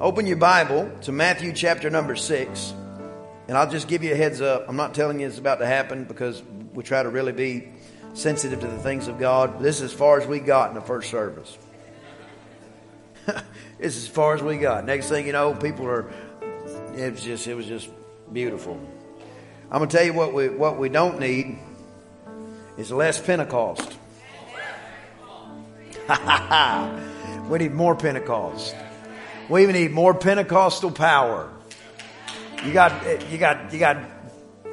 Open your Bible to Matthew chapter number 6. And I'll just give you a heads up. I'm not telling you it's about to happen because we try to really be sensitive to the things of God. This is as far as we got in the first service. this is as far as we got. Next thing you know, people are. It was just. It was just beautiful. I'm gonna tell you what we what we don't need is less Pentecost. we need more Pentecost. We even need more Pentecostal power. You got you got you got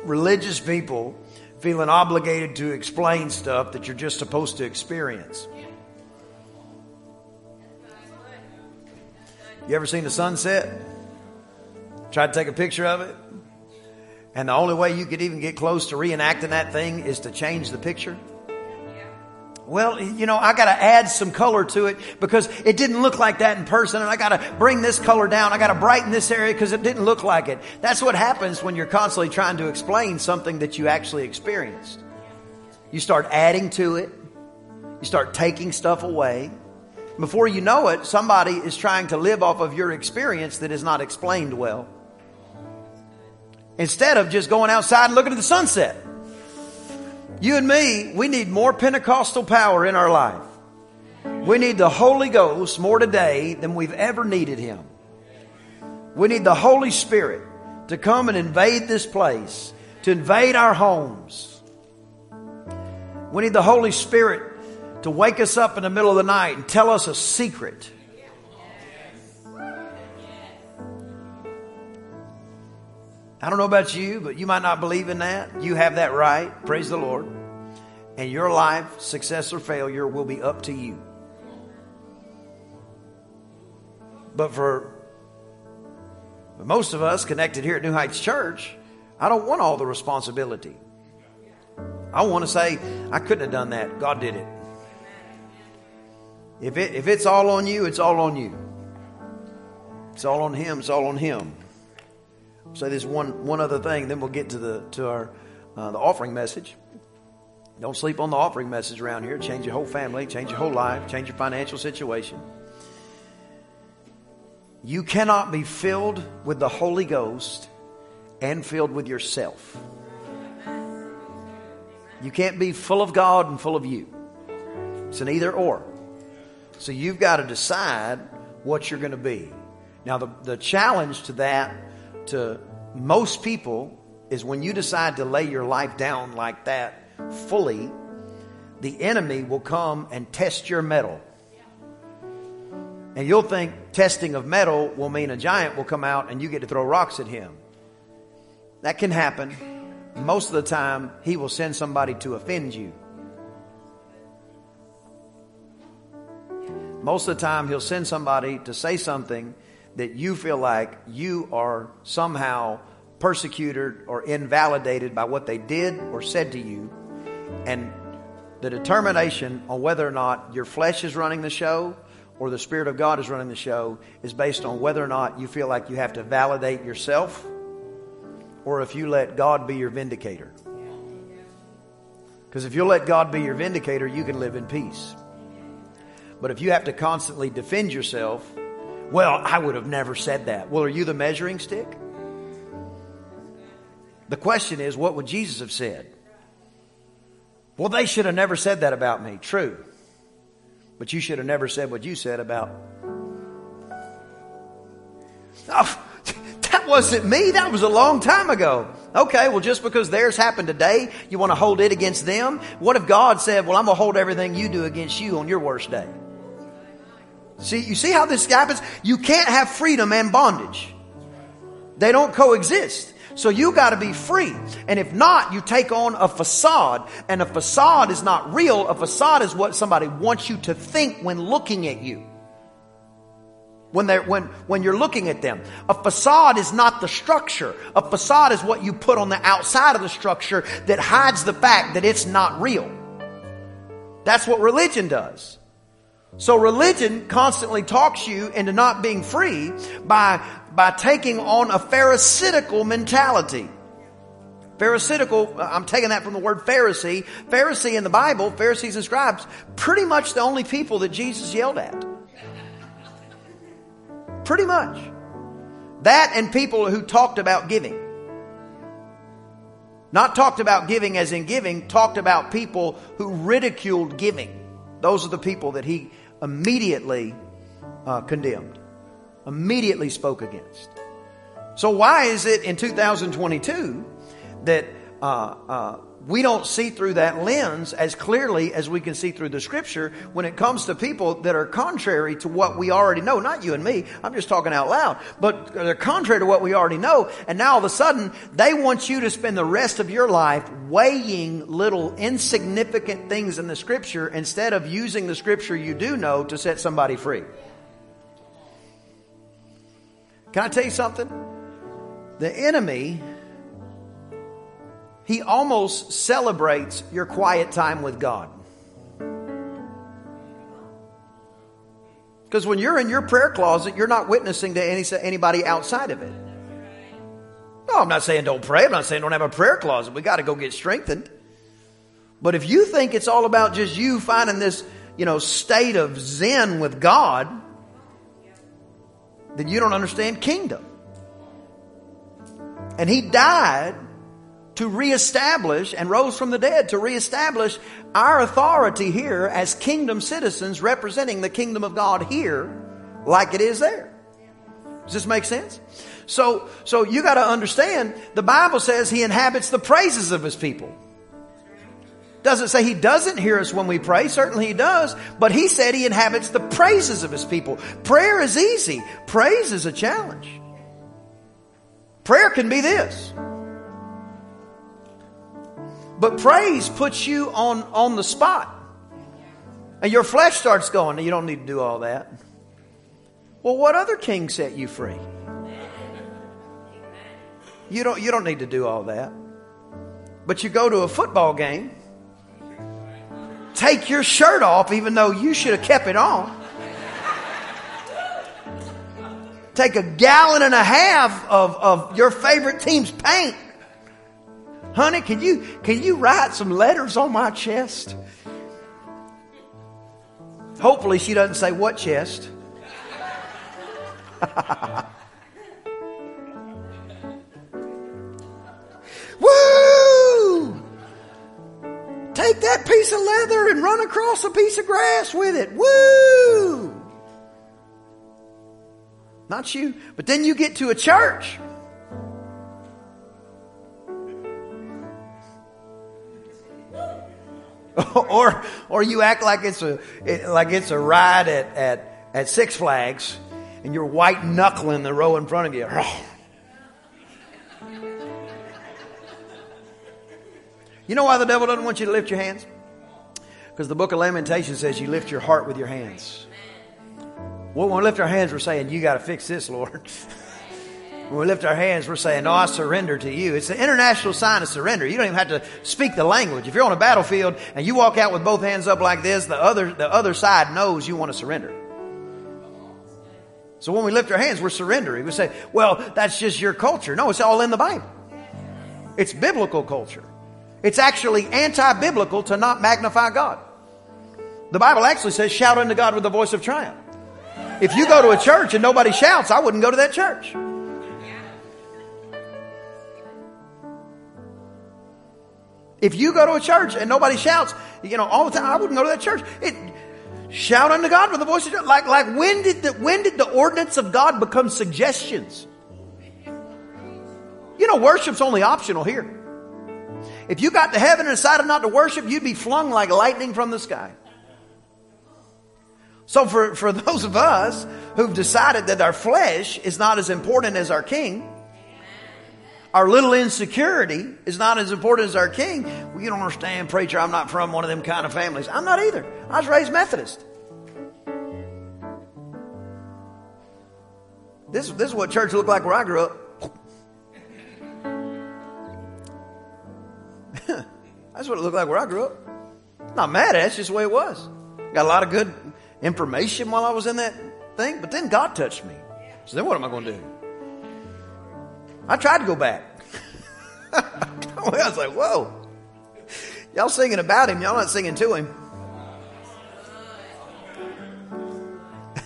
religious people feeling obligated to explain stuff that you're just supposed to experience. You ever seen the sunset? Try to take a picture of it? And the only way you could even get close to reenacting that thing is to change the picture? Well, you know, I got to add some color to it because it didn't look like that in person, and I got to bring this color down. I got to brighten this area because it didn't look like it. That's what happens when you're constantly trying to explain something that you actually experienced. You start adding to it, you start taking stuff away. Before you know it, somebody is trying to live off of your experience that is not explained well. Instead of just going outside and looking at the sunset. You and me, we need more Pentecostal power in our life. We need the Holy Ghost more today than we've ever needed Him. We need the Holy Spirit to come and invade this place, to invade our homes. We need the Holy Spirit to wake us up in the middle of the night and tell us a secret. I don't know about you, but you might not believe in that. You have that right. Praise the Lord. And your life, success or failure, will be up to you. But for most of us connected here at New Heights Church, I don't want all the responsibility. I want to say, I couldn't have done that. God did it. If, it. if it's all on you, it's all on you. It's all on Him, it's all on Him say this one one other thing, then we'll get to the to our uh, the offering message. Don't sleep on the offering message around here. Change your whole family, change your whole life, change your financial situation. You cannot be filled with the Holy Ghost and filled with yourself. You can't be full of God and full of you. It's an either or. So you've got to decide what you're going to be. Now, the, the challenge to that to most people is when you decide to lay your life down like that fully, the enemy will come and test your mettle. And you'll think testing of mettle will mean a giant will come out and you get to throw rocks at him. That can happen. Most of the time, he will send somebody to offend you. Most of the time, he'll send somebody to say something that you feel like you are somehow persecuted or invalidated by what they did or said to you. And the determination on whether or not your flesh is running the show or the Spirit of God is running the show is based on whether or not you feel like you have to validate yourself or if you let God be your vindicator. Because if you'll let God be your vindicator, you can live in peace. But if you have to constantly defend yourself, well, I would have never said that. Well, are you the measuring stick? The question is, what would Jesus have said? Well, they should have never said that about me. True. But you should have never said what you said about. Oh, that wasn't me. That was a long time ago. Okay, well, just because theirs happened today, you want to hold it against them? What if God said, Well, I'm going to hold everything you do against you on your worst day? See, you see how this happens? You can't have freedom and bondage. They don't coexist. So you got to be free. And if not, you take on a facade. And a facade is not real. A facade is what somebody wants you to think when looking at you. When they're, when, when you're looking at them. A facade is not the structure. A facade is what you put on the outside of the structure that hides the fact that it's not real. That's what religion does. So religion constantly talks you into not being free by, by taking on a pharisaical mentality. Pharisaical, I'm taking that from the word Pharisee. Pharisee in the Bible, Pharisees and scribes, pretty much the only people that Jesus yelled at. Pretty much. That and people who talked about giving. Not talked about giving as in giving, talked about people who ridiculed giving. Those are the people that he immediately uh, condemned, immediately spoke against. So, why is it in 2022 that uh, uh, we don't see through that lens as clearly as we can see through the scripture when it comes to people that are contrary to what we already know. Not you and me. I'm just talking out loud. But they're contrary to what we already know. And now all of a sudden, they want you to spend the rest of your life weighing little insignificant things in the scripture instead of using the scripture you do know to set somebody free. Can I tell you something? The enemy he almost celebrates your quiet time with God. Because when you're in your prayer closet, you're not witnessing to any, anybody outside of it. No, I'm not saying don't pray. I'm not saying don't have a prayer closet. We got to go get strengthened. But if you think it's all about just you finding this, you know, state of zen with God, then you don't understand kingdom. And he died to reestablish and rose from the dead to reestablish our authority here as kingdom citizens representing the kingdom of God here like it is there. Does this make sense? So, so you got to understand the Bible says he inhabits the praises of his people. Doesn't say he doesn't hear us when we pray. Certainly he does. But he said he inhabits the praises of his people. Prayer is easy. Praise is a challenge. Prayer can be this. But praise puts you on, on the spot. And your flesh starts going, you don't need to do all that. Well, what other king set you free? You don't, you don't need to do all that. But you go to a football game, take your shirt off even though you should have kept it on. Take a gallon and a half of, of your favorite team's paint honey, can you, can you write some letters on my chest? Hopefully she doesn't say what chest. Woo! Take that piece of leather and run across a piece of grass with it. Woo! Not you. But then you get to a church or or you act like it's a like it's a ride at at at Six Flags, and you're white knuckling the row in front of you. You know why the devil doesn't want you to lift your hands? Because the book of Lamentations says you lift your heart with your hands. Well, when we lift our hands, we're saying, You got to fix this, Lord. When we lift our hands, we're saying, No, I surrender to you. It's the international sign of surrender. You don't even have to speak the language. If you're on a battlefield and you walk out with both hands up like this, the other, the other side knows you want to surrender. So when we lift our hands, we're surrendering. We say, Well, that's just your culture. No, it's all in the Bible. It's biblical culture. It's actually anti biblical to not magnify God. The Bible actually says, Shout unto God with the voice of triumph. If you go to a church and nobody shouts, I wouldn't go to that church. If you go to a church and nobody shouts, you know, all the time, I wouldn't go to that church. It, shout unto God with the voice of God. Like, like when did the, when did the ordinance of God become suggestions? You know, worship's only optional here. If you got to heaven and decided not to worship, you'd be flung like lightning from the sky. So for, for those of us who've decided that our flesh is not as important as our king, our little insecurity is not as important as our king. Well, you don't understand, preacher. I'm not from one of them kind of families. I'm not either. I was raised Methodist. This, this is what church looked like where I grew up. That's what it looked like where I grew up. Not mad at it, it's just the way it was. Got a lot of good information while I was in that thing, but then God touched me. So then what am I going to do? I tried to go back. I was like, whoa. Y'all singing about him, y'all not singing to him.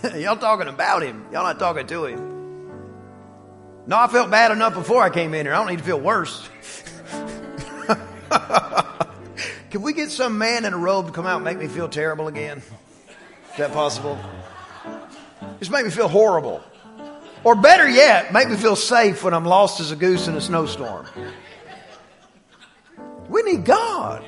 Y'all talking about him. Y'all not talking to him. No, I felt bad enough before I came in here. I don't need to feel worse. Can we get some man in a robe to come out and make me feel terrible again? Is that possible? Just make me feel horrible. Or better yet, make me feel safe when I'm lost as a goose in a snowstorm. We need God.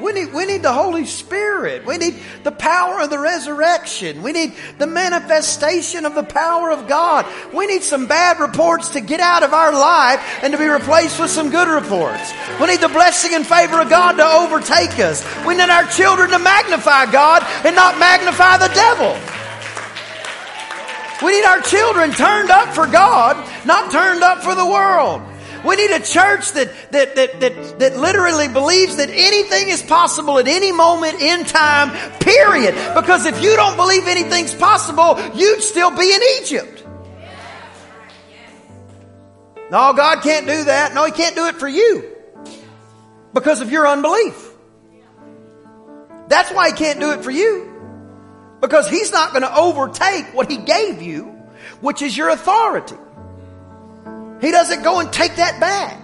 We need, we need the Holy Spirit. We need the power of the resurrection. We need the manifestation of the power of God. We need some bad reports to get out of our life and to be replaced with some good reports. We need the blessing and favor of God to overtake us. We need our children to magnify God and not magnify the devil. We need our children turned up for God, not turned up for the world. We need a church that, that, that, that, that literally believes that anything is possible at any moment in time, period. Because if you don't believe anything's possible, you'd still be in Egypt. No, God can't do that. No, He can't do it for you because of your unbelief. That's why He can't do it for you. Because He's not going to overtake what He gave you, which is your authority. He doesn't go and take that back.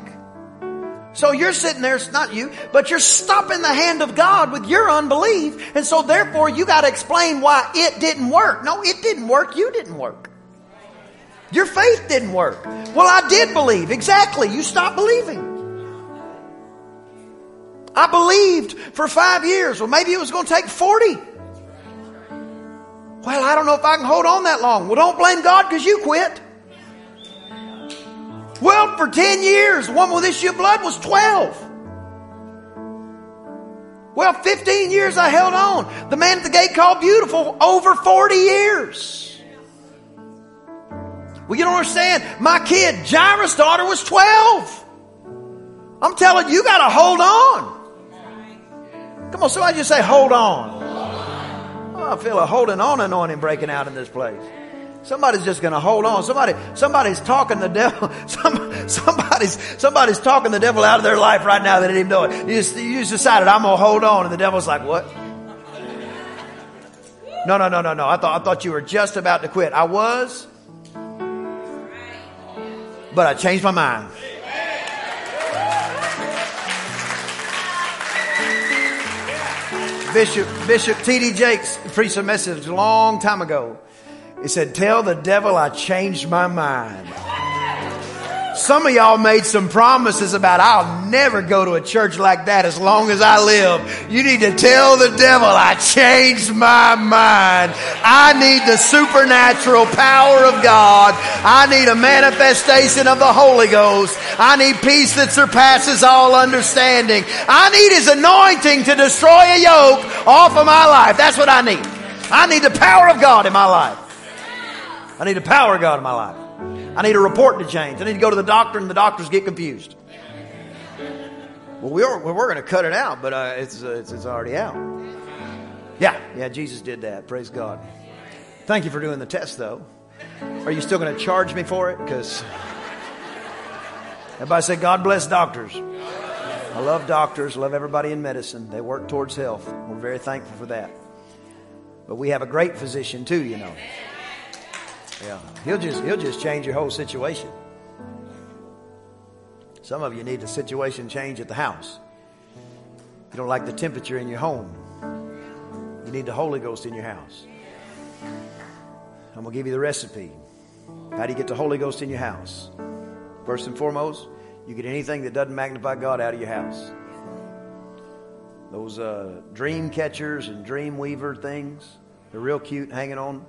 So you're sitting there, it's not you, but you're stopping the hand of God with your unbelief. And so therefore you got to explain why it didn't work. No, it didn't work. You didn't work. Your faith didn't work. Well, I did believe. Exactly. You stopped believing. I believed for five years. Well, maybe it was going to take 40. Well, I don't know if I can hold on that long. Well, don't blame God because you quit. Well, for 10 years, the woman with issue of blood was 12. Well, 15 years I held on. The man at the gate called beautiful over 40 years. Well, you don't understand. My kid, Jairus' daughter, was 12. I'm telling you, you got to hold on. Come on, somebody just say, hold on. I feel a holding on anointing breaking out in this place. Somebody's just going to hold on. Somebody, somebody's talking the devil. Some, somebody's, somebody's talking the devil out of their life right now. They didn't even know it. You just, you just decided I'm going to hold on, and the devil's like, "What? No, no, no, no, no. I thought, I thought you were just about to quit. I was, but I changed my mind. Bishop Bishop T.D. Jakes preached a message a long time ago. He said, Tell the devil I changed my mind. Some of y'all made some promises about I'll never go to a church like that as long as I live. You need to tell the devil I changed my mind. I need the supernatural power of God. I need a manifestation of the Holy Ghost. I need peace that surpasses all understanding. I need His anointing to destroy a yoke off of my life. That's what I need. I need the power of God in my life. I need the power of God in my life. I need a report to change. I need to go to the doctor and the doctors get confused. Well, we are, we're going to cut it out, but uh, it's, uh, it's, it's already out. Yeah, yeah, Jesus did that. Praise God. Thank you for doing the test, though. Are you still going to charge me for it? Because everybody say, God bless doctors. I love doctors, love everybody in medicine. They work towards health. We're very thankful for that. But we have a great physician, too, you know. Yeah. He'll just he'll just change your whole situation. Some of you need a situation change at the house. You don't like the temperature in your home. You need the Holy Ghost in your house. I'm going to give you the recipe. How do you get the Holy Ghost in your house? First and foremost, you get anything that doesn't magnify God out of your house. Those uh, dream catchers and dream weaver things, they're real cute hanging on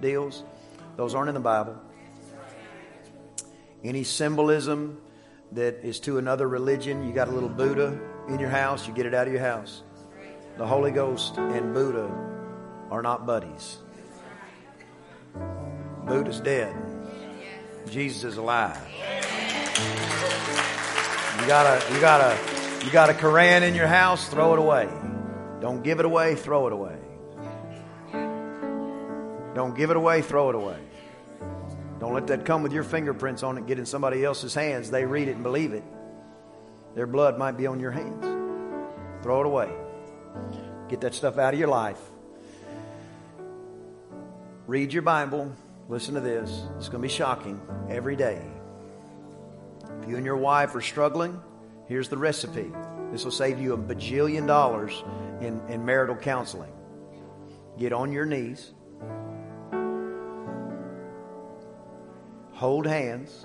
deals. Those aren't in the Bible. Any symbolism that is to another religion, you got a little Buddha in your house, you get it out of your house. The Holy Ghost and Buddha are not buddies. Buddha's dead. Jesus is alive. You got a you got a you got a Quran in your house, throw it away. Don't give it away, throw it away. Don't give it away, throw it away. Don't let that come with your fingerprints on it, get in somebody else's hands. They read it and believe it. Their blood might be on your hands. Throw it away. Get that stuff out of your life. read your Bible. Listen to this. It's going to be shocking every day. If you and your wife are struggling, here's the recipe. This will save you a bajillion dollars in, in marital counseling. Get on your knees, hold hands,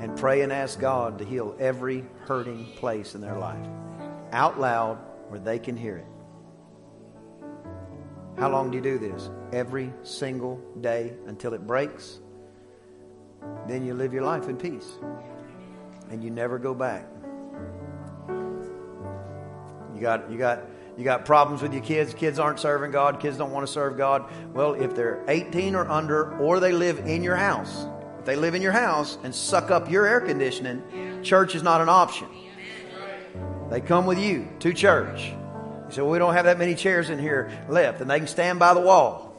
and pray and ask God to heal every hurting place in their life out loud where they can hear it. How long do you do this? Every single day until it breaks. Then you live your life in peace. And you never go back. You got you got you got problems with your kids. Kids aren't serving God. Kids don't want to serve God. Well, if they're 18 or under, or they live in your house, if they live in your house and suck up your air conditioning, church is not an option. They come with you to church. You say, well, we don't have that many chairs in here left, and they can stand by the wall.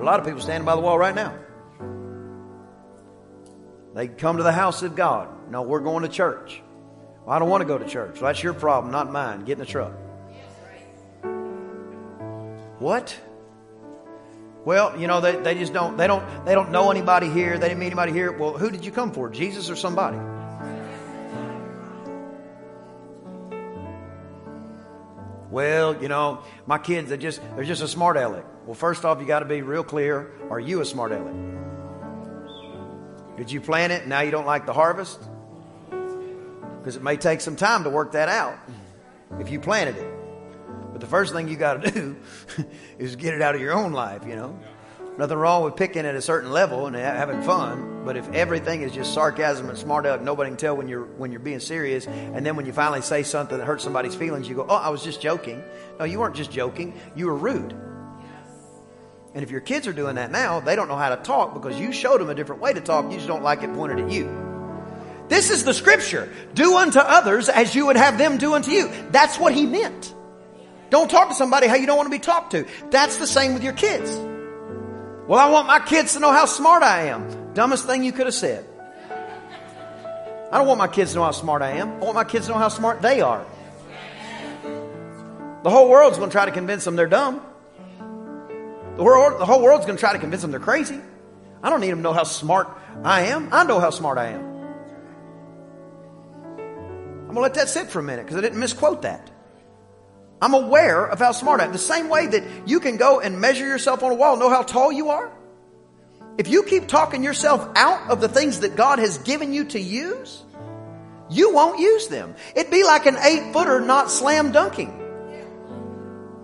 A lot of people standing by the wall right now. They come to the house of God. No, we're going to church. Well, I don't want to go to church. Well, that's your problem, not mine. Get in the truck. What? Well, you know, they, they just don't they don't they don't know anybody here. They didn't meet anybody here. Well, who did you come for? Jesus or somebody? Well, you know, my kids, they're just, they're just a smart aleck. Well, first off, you got to be real clear. Are you a smart aleck? Did you plant it now you don't like the harvest? Because it may take some time to work that out if you planted it. But the first thing you got to do is get it out of your own life, you know. Nothing wrong with picking at a certain level and having fun, but if everything is just sarcasm and smart aleck, nobody can tell when you're when you're being serious. And then when you finally say something that hurts somebody's feelings, you go, "Oh, I was just joking." No, you weren't just joking. You were rude. And if your kids are doing that now, they don't know how to talk because you showed them a different way to talk. You just don't like it pointed at you. This is the scripture. Do unto others as you would have them do unto you. That's what he meant. Don't talk to somebody how you don't want to be talked to. That's the same with your kids. Well, I want my kids to know how smart I am. Dumbest thing you could have said. I don't want my kids to know how smart I am. I want my kids to know how smart they are. The whole world's going to try to convince them they're dumb. The, world, the whole world's going to try to convince them they're crazy. I don't need them to know how smart I am. I know how smart I am. I'm going to let that sit for a minute because I didn't misquote that. I'm aware of how smart I am. The same way that you can go and measure yourself on a wall, know how tall you are. If you keep talking yourself out of the things that God has given you to use, you won't use them. It'd be like an eight footer not slam dunking.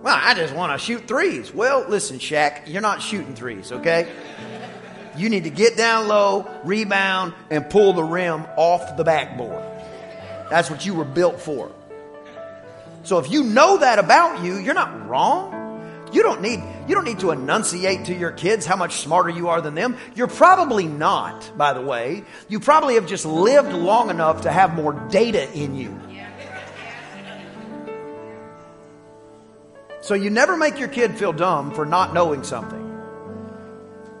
Well, I just want to shoot threes. Well, listen, Shaq, you're not shooting threes, okay? You need to get down low, rebound, and pull the rim off the backboard. That's what you were built for. So if you know that about you, you're not wrong. You don't need you don't need to enunciate to your kids how much smarter you are than them. You're probably not, by the way. You probably have just lived long enough to have more data in you. So you never make your kid feel dumb for not knowing something.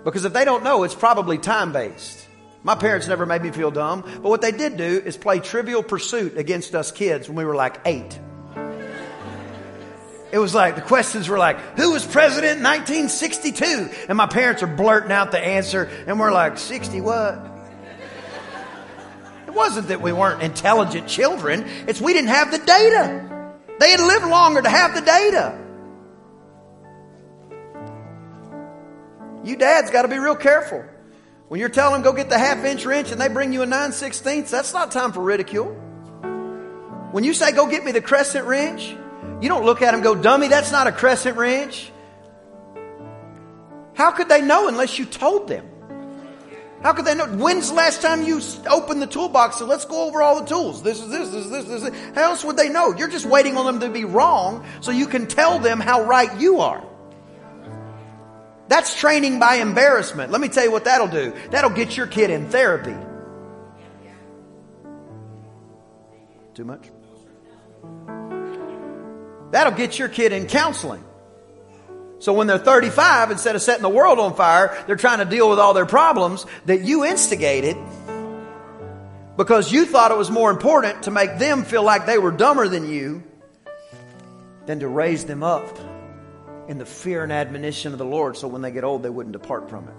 Because if they don't know, it's probably time based. My parents never made me feel dumb, but what they did do is play trivial pursuit against us kids when we were like eight. It was like the questions were like, who was president in 1962? And my parents are blurting out the answer, and we're like, 60 what? It wasn't that we weren't intelligent children, it's we didn't have the data. They had lived longer to have the data. You dads got to be real careful. When you're telling them go get the half inch wrench and they bring you a 9 16ths, that's not time for ridicule. When you say go get me the crescent wrench, you don't look at them go, dummy, that's not a crescent wrench. How could they know unless you told them? How could they know? When's the last time you opened the toolbox and let's go over all the tools? This is this, this is this, this is How else would they know? You're just waiting on them to be wrong so you can tell them how right you are. That's training by embarrassment. Let me tell you what that'll do. That'll get your kid in therapy. Too much? That'll get your kid in counseling. So when they're 35, instead of setting the world on fire, they're trying to deal with all their problems that you instigated because you thought it was more important to make them feel like they were dumber than you than to raise them up in the fear and admonition of the Lord so when they get old, they wouldn't depart from it.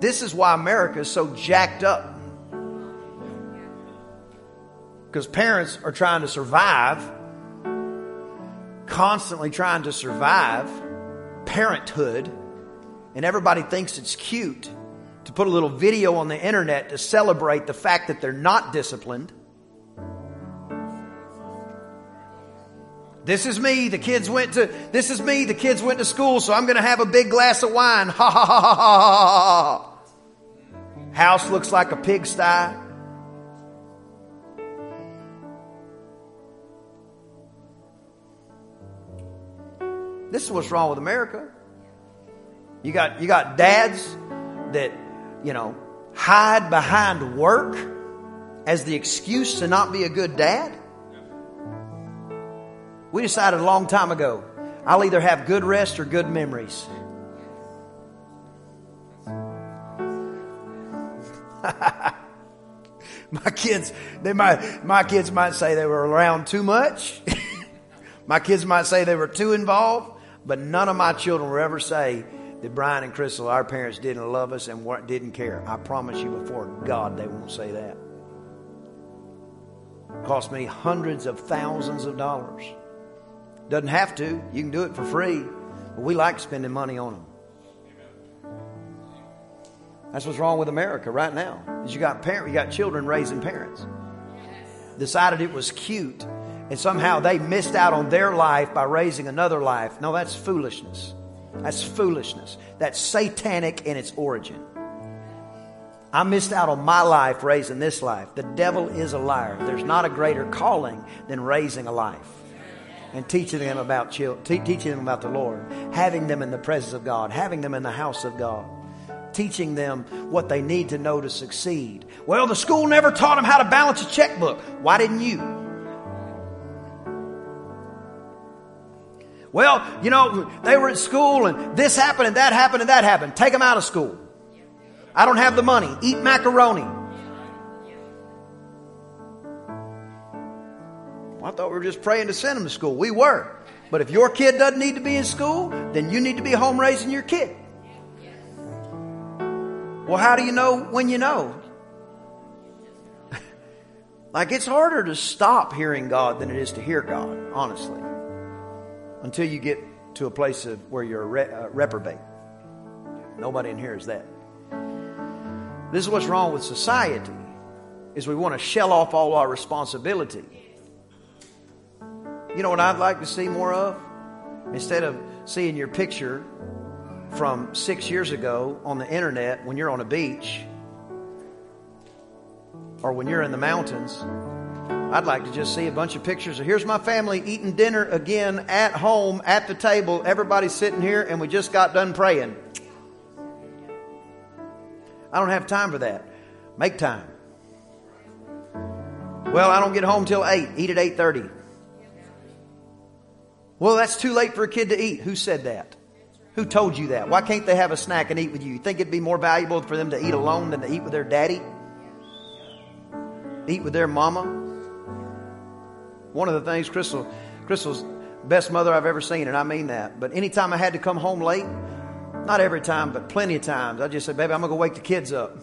This is why America is so jacked up. Because parents are trying to survive, constantly trying to survive parenthood, and everybody thinks it's cute to put a little video on the internet to celebrate the fact that they're not disciplined. This is me. The kids went to, this is me. The kids went to school, so I'm going to have a big glass of wine. Ha ha ha ha ha ha. House looks like a pigsty. This is what's wrong with America. You got, you got dads that, you know, hide behind work as the excuse to not be a good dad. We decided a long time ago I'll either have good rest or good memories. my kids, they might, my kids might say they were around too much. my kids might say they were too involved, but none of my children will ever say that Brian and Crystal, our parents, didn't love us and didn't care. I promise you before God, they won't say that. It cost me hundreds of thousands of dollars. Doesn't have to. You can do it for free. But we like spending money on them. That's what's wrong with America right now. Is you got parent, you got children raising parents. Decided it was cute, and somehow they missed out on their life by raising another life. No, that's foolishness. That's foolishness. That's satanic in its origin. I missed out on my life raising this life. The devil is a liar. There's not a greater calling than raising a life and teaching them about teaching them about the Lord, having them in the presence of God, having them in the house of God, teaching them what they need to know to succeed. Well, the school never taught them how to balance a checkbook. Why didn't you? Well, you know, they were at school and this happened and that happened and that happened. Take them out of school. I don't have the money. Eat macaroni. I thought we were just praying to send them to school. We were. But if your kid doesn't need to be in school, then you need to be home raising your kid. Well, how do you know when you know? like it's harder to stop hearing God than it is to hear God, honestly. Until you get to a place of where you're a re- uh, reprobate. Nobody in here is that. This is what's wrong with society is we want to shell off all our responsibility you know what I'd like to see more of? Instead of seeing your picture from six years ago on the internet when you're on a beach or when you're in the mountains, I'd like to just see a bunch of pictures of here's my family eating dinner again at home at the table. Everybody's sitting here and we just got done praying. I don't have time for that. Make time. Well, I don't get home till 8. Eat at 8:30. Well, that's too late for a kid to eat. Who said that? Who told you that? Why can't they have a snack and eat with you? You think it'd be more valuable for them to eat alone than to eat with their daddy? Eat with their mama? One of the things, Crystal, Crystal's best mother I've ever seen, and I mean that. But anytime I had to come home late, not every time, but plenty of times, I just said, Baby, I'm going to go wake the kids up.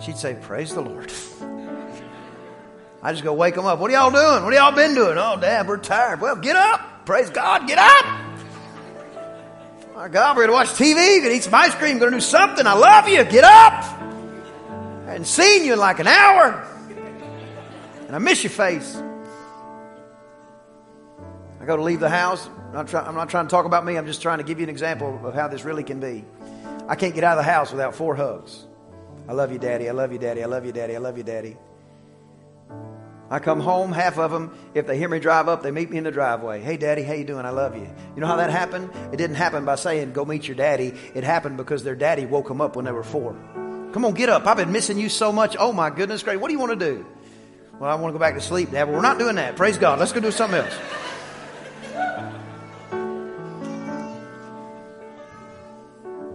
She'd say, Praise the Lord. I just go wake them up. What are y'all doing? What have y'all been doing? Oh, Dad, we're tired. Well, get up. Praise God. Get up. My God, we're going to watch TV, going to eat some ice cream, going to do something. I love you. Get up. I hadn't seen you in like an hour. And I miss your face. I go to leave the house. I'm not, try, I'm not trying to talk about me. I'm just trying to give you an example of how this really can be. I can't get out of the house without four hugs. I love you, Daddy. I love you, Daddy. I love you, Daddy. I love you, Daddy. I come home, half of them, if they hear me drive up, they meet me in the driveway. Hey, daddy, how you doing? I love you. You know how that happened? It didn't happen by saying, go meet your daddy. It happened because their daddy woke them up when they were four. Come on, get up. I've been missing you so much. Oh my goodness, great. What do you want to do? Well, I want to go back to sleep, Dad. But we're not doing that. Praise God. Let's go do something else.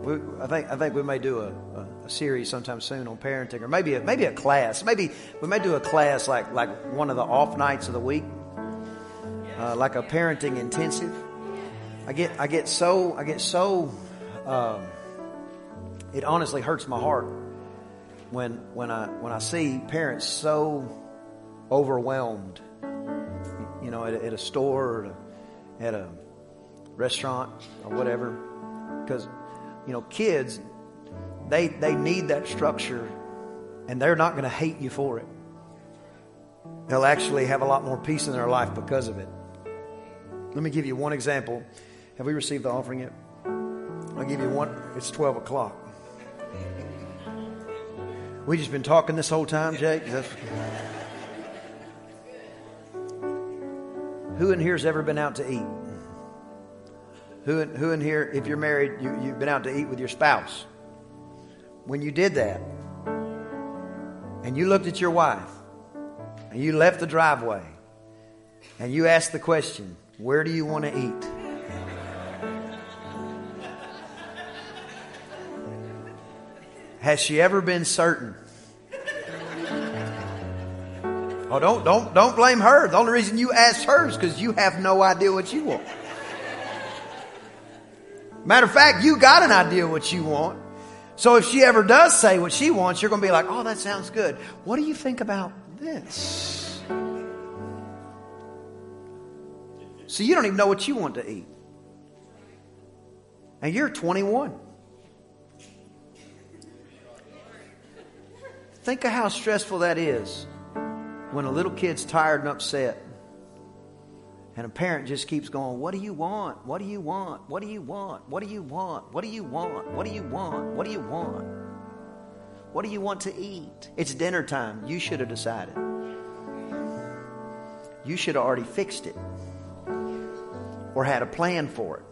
We, I think I think we may do a, a, a, series sometime soon on parenting, or maybe a, maybe a class. Maybe we may do a class like like one of the off nights of the week, uh, like a parenting intensive. I get, I get so, I get so, um, it honestly hurts my heart when, when I, when I see parents so overwhelmed, you know, at, at a store or at a restaurant or whatever. Because, you know, kids, they, they need that structure and they're not going to hate you for it. They'll actually have a lot more peace in their life because of it. Let me give you one example. Have we received the offering yet? I'll give you one. It's 12 o'clock. We just been talking this whole time, Jake? That's... Who in here has ever been out to eat? Who in, who in here, if you're married, you, you've been out to eat with your spouse? When you did that, and you looked at your wife, and you left the driveway, and you asked the question, Where do you want to eat? Has she ever been certain? Oh, don't don't don't blame her. The only reason you asked her is because you have no idea what you want. Matter of fact, you got an idea what you want. So if she ever does say what she wants, you're going to be like, "Oh, that sounds good. What do you think about this?" So you don't even know what you want to eat. And you're 21. Think of how stressful that is when a little kid's tired and upset. And a parent just keeps going, What do you want? What do you want? What do you want? What do you want? What do you want? What do you want? What do you want? What do you want to eat? It's dinner time. You should have decided. You should have already fixed it or had a plan for it.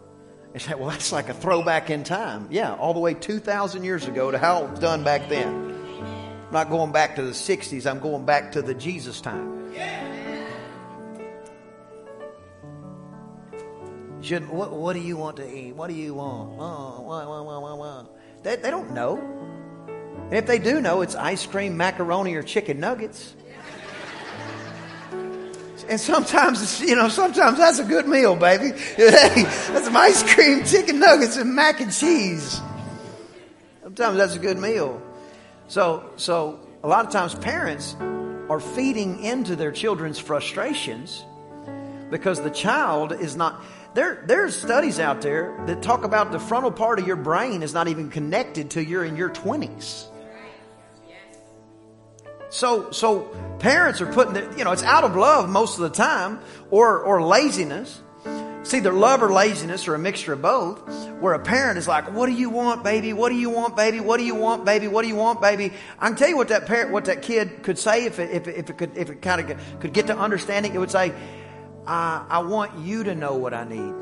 And say, well, that's like a throwback in time. Yeah, all the way 2,000 years ago to how it was done back then. I'm not going back to the 60s, I'm going back to the Jesus time. Should, what, what do you want to eat? What do you want? Oh? They, they don't know. And if they do know, it's ice cream, macaroni, or chicken nuggets. And sometimes, you know, sometimes that's a good meal, baby. That's some ice cream, chicken nuggets, and mac and cheese. Sometimes that's a good meal. So, so a lot of times parents are feeding into their children's frustrations because the child is not. There, there's studies out there that talk about the frontal part of your brain is not even connected till you're in your 20s. So, so parents are putting, the, you know, it's out of love most of the time or, or laziness. It's either love or laziness or a mixture of both, where a parent is like, What do you want, baby? What do you want, baby? What do you want, baby? What do you want, baby? I can tell you what that parent, what that kid could say if it, if it, if it could, if it kind of could get to understanding. It would say, I, I want you to know what I need.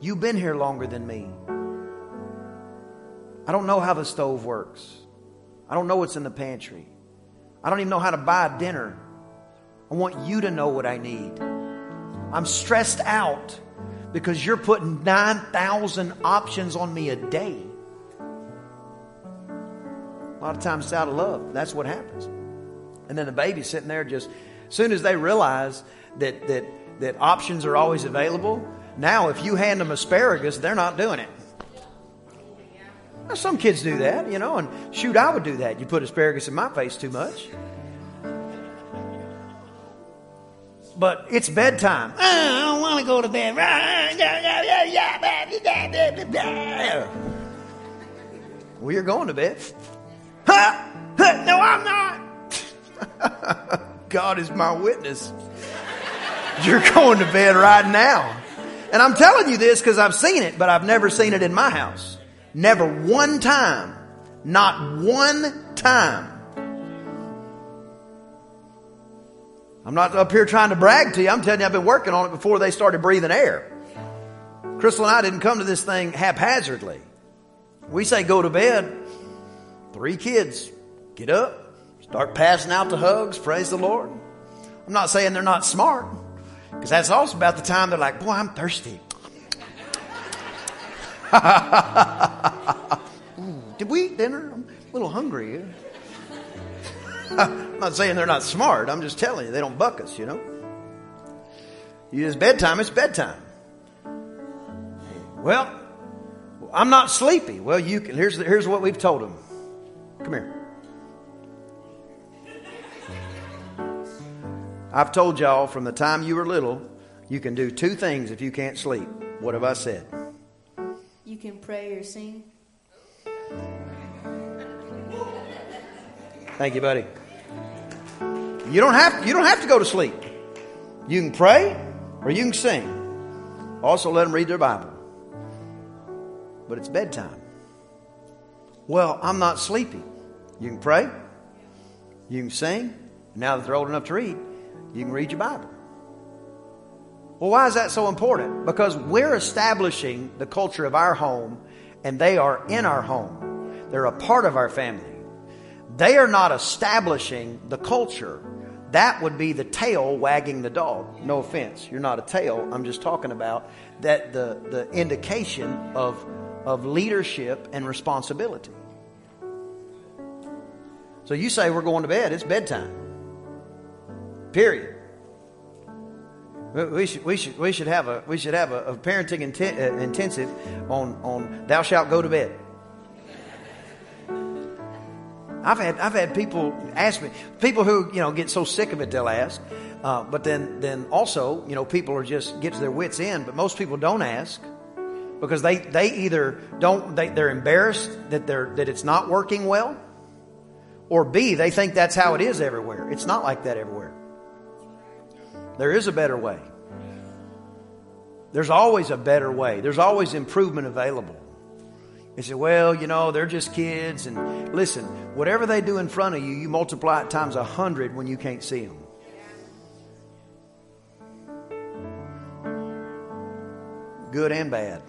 You've been here longer than me. I don't know how the stove works. I don't know what's in the pantry. I don't even know how to buy dinner. I want you to know what I need. I'm stressed out because you're putting 9,000 options on me a day. A lot of times it's out of love. That's what happens. And then the baby's sitting there just, soon as they realize that, that, that options are always available, now if you hand them asparagus, they're not doing it. Now, some kids do that, you know, and shoot, I would do that. You put asparagus in my face too much. but it's bedtime. Ah, I don't want to go to bed. Well, you're going to bed. Huh? No, I'm not. God is my witness. You're going to bed right now. And I'm telling you this because I've seen it, but I've never seen it in my house. Never one time. Not one time I'm not up here trying to brag to you. I'm telling you, I've been working on it before they started breathing air. Crystal and I didn't come to this thing haphazardly. We say go to bed. Three kids get up, start passing out the hugs. Praise the Lord. I'm not saying they're not smart because that's also about the time they're like, boy, I'm thirsty. Ooh, did we eat dinner? I'm a little hungry. I'm not saying they're not smart. I'm just telling you, they don't buck us, you know. It's bedtime, it's bedtime. Well, I'm not sleepy. Well, you can, here's, here's what we've told them. Come here. I've told y'all from the time you were little, you can do two things if you can't sleep. What have I said? You can pray or sing. Thank you, buddy. You don't have you don't have to go to sleep. You can pray or you can sing. Also let them read their Bible. But it's bedtime. Well, I'm not sleepy. You can pray. You can sing. Now that they're old enough to read, you can read your Bible. Well, why is that so important? Because we're establishing the culture of our home and they are in our home. They're a part of our family. They are not establishing the culture. That would be the tail wagging the dog. No offense, you're not a tail. I'm just talking about that the, the indication of, of leadership and responsibility. So you say we're going to bed, it's bedtime. Period. We should, we should, we should have a, we should have a, a parenting inten- uh, intensive on, on thou shalt go to bed. I've had I've had people ask me people who you know get so sick of it they'll ask, uh, but then then also you know people are just get to their wits end. But most people don't ask because they they either don't they, they're embarrassed that they're that it's not working well, or B they think that's how it is everywhere. It's not like that everywhere. There is a better way. There's always a better way. There's always improvement available. You say, well, you know, they're just kids. And listen, whatever they do in front of you, you multiply it times a hundred when you can't see them. Good and bad.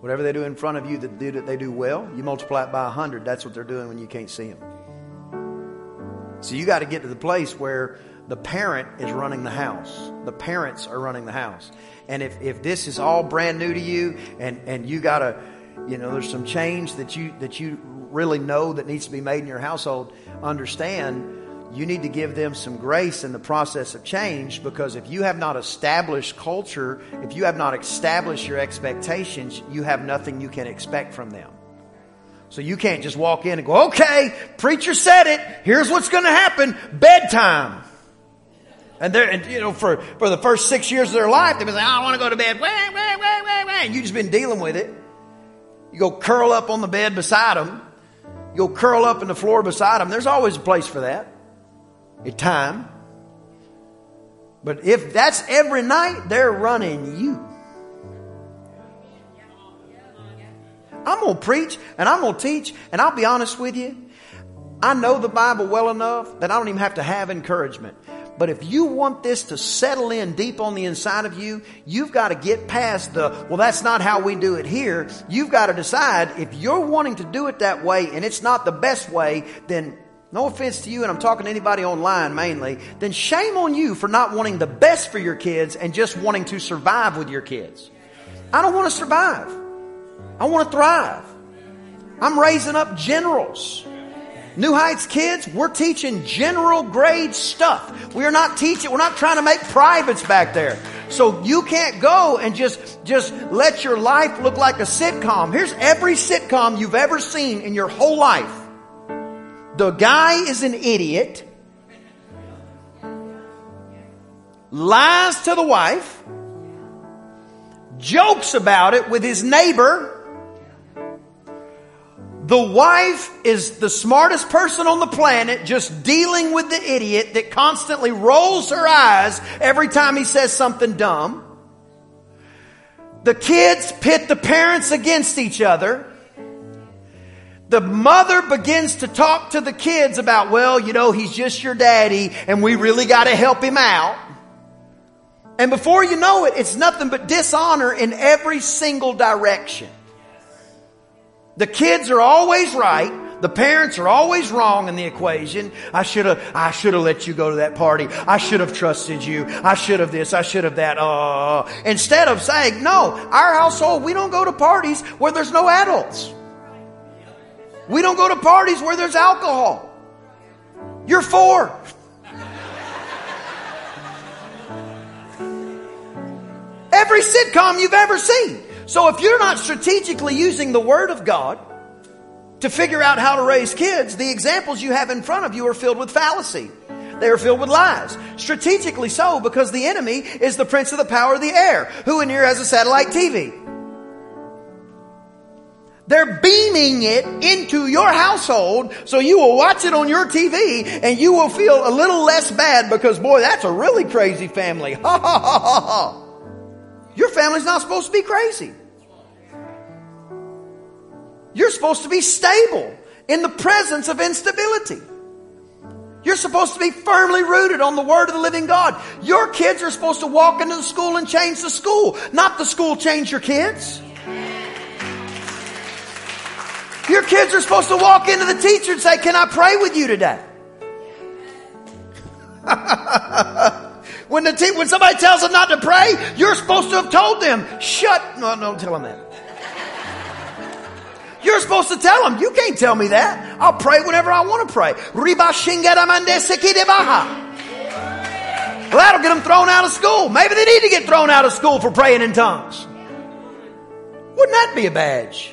Whatever they do in front of you that that they do well, you multiply it by a hundred. That's what they're doing when you can't see them. So you got to get to the place where the parent is running the house. The parents are running the house. And if, if this is all brand new to you and, and you got to you know there's some change that you that you really know that needs to be made in your household understand you need to give them some grace in the process of change because if you have not established culture if you have not established your expectations you have nothing you can expect from them so you can't just walk in and go okay preacher said it here's what's going to happen bedtime and they're, and, you know, for, for the first six years of their life, they've been saying, oh, I want to go to bed. Wah, wah, wah, wah, wah. And you've just been dealing with it. You go curl up on the bed beside them. You go curl up in the floor beside them. There's always a place for that. At time. But if that's every night, they're running you. I'm going to preach and I'm going to teach, and I'll be honest with you. I know the Bible well enough that I don't even have to have encouragement. But if you want this to settle in deep on the inside of you, you've got to get past the, well, that's not how we do it here. You've got to decide if you're wanting to do it that way and it's not the best way, then no offense to you, and I'm talking to anybody online mainly, then shame on you for not wanting the best for your kids and just wanting to survive with your kids. I don't want to survive. I want to thrive. I'm raising up generals. New Heights kids, we're teaching general grade stuff. We are not teaching, we're not trying to make privates back there. So you can't go and just, just let your life look like a sitcom. Here's every sitcom you've ever seen in your whole life. The guy is an idiot, lies to the wife, jokes about it with his neighbor, the wife is the smartest person on the planet just dealing with the idiot that constantly rolls her eyes every time he says something dumb. The kids pit the parents against each other. The mother begins to talk to the kids about, well, you know, he's just your daddy and we really got to help him out. And before you know it, it's nothing but dishonor in every single direction. The kids are always right. The parents are always wrong in the equation. I should have, I should have let you go to that party. I should have trusted you. I should have this. I should have that. Uh, instead of saying, no, our household, we don't go to parties where there's no adults. We don't go to parties where there's alcohol. You're four. Every sitcom you've ever seen. So if you're not strategically using the Word of God to figure out how to raise kids, the examples you have in front of you are filled with fallacy. They are filled with lies. Strategically so, because the enemy is the prince of the power of the air. Who in here has a satellite TV? They're beaming it into your household so you will watch it on your TV and you will feel a little less bad because boy, that's a really crazy family. Ha ha ha ha ha. Your family's not supposed to be crazy. You're supposed to be stable in the presence of instability. You're supposed to be firmly rooted on the Word of the living God. Your kids are supposed to walk into the school and change the school, not the school change your kids. Your kids are supposed to walk into the teacher and say, Can I pray with you today? when, the te- when somebody tells them not to pray, you're supposed to have told them, Shut. No, don't tell them that. You're supposed to tell them, You can't tell me that. I'll pray whenever I want to pray. Well, that'll get them thrown out of school. Maybe they need to get thrown out of school for praying in tongues. Wouldn't that be a badge?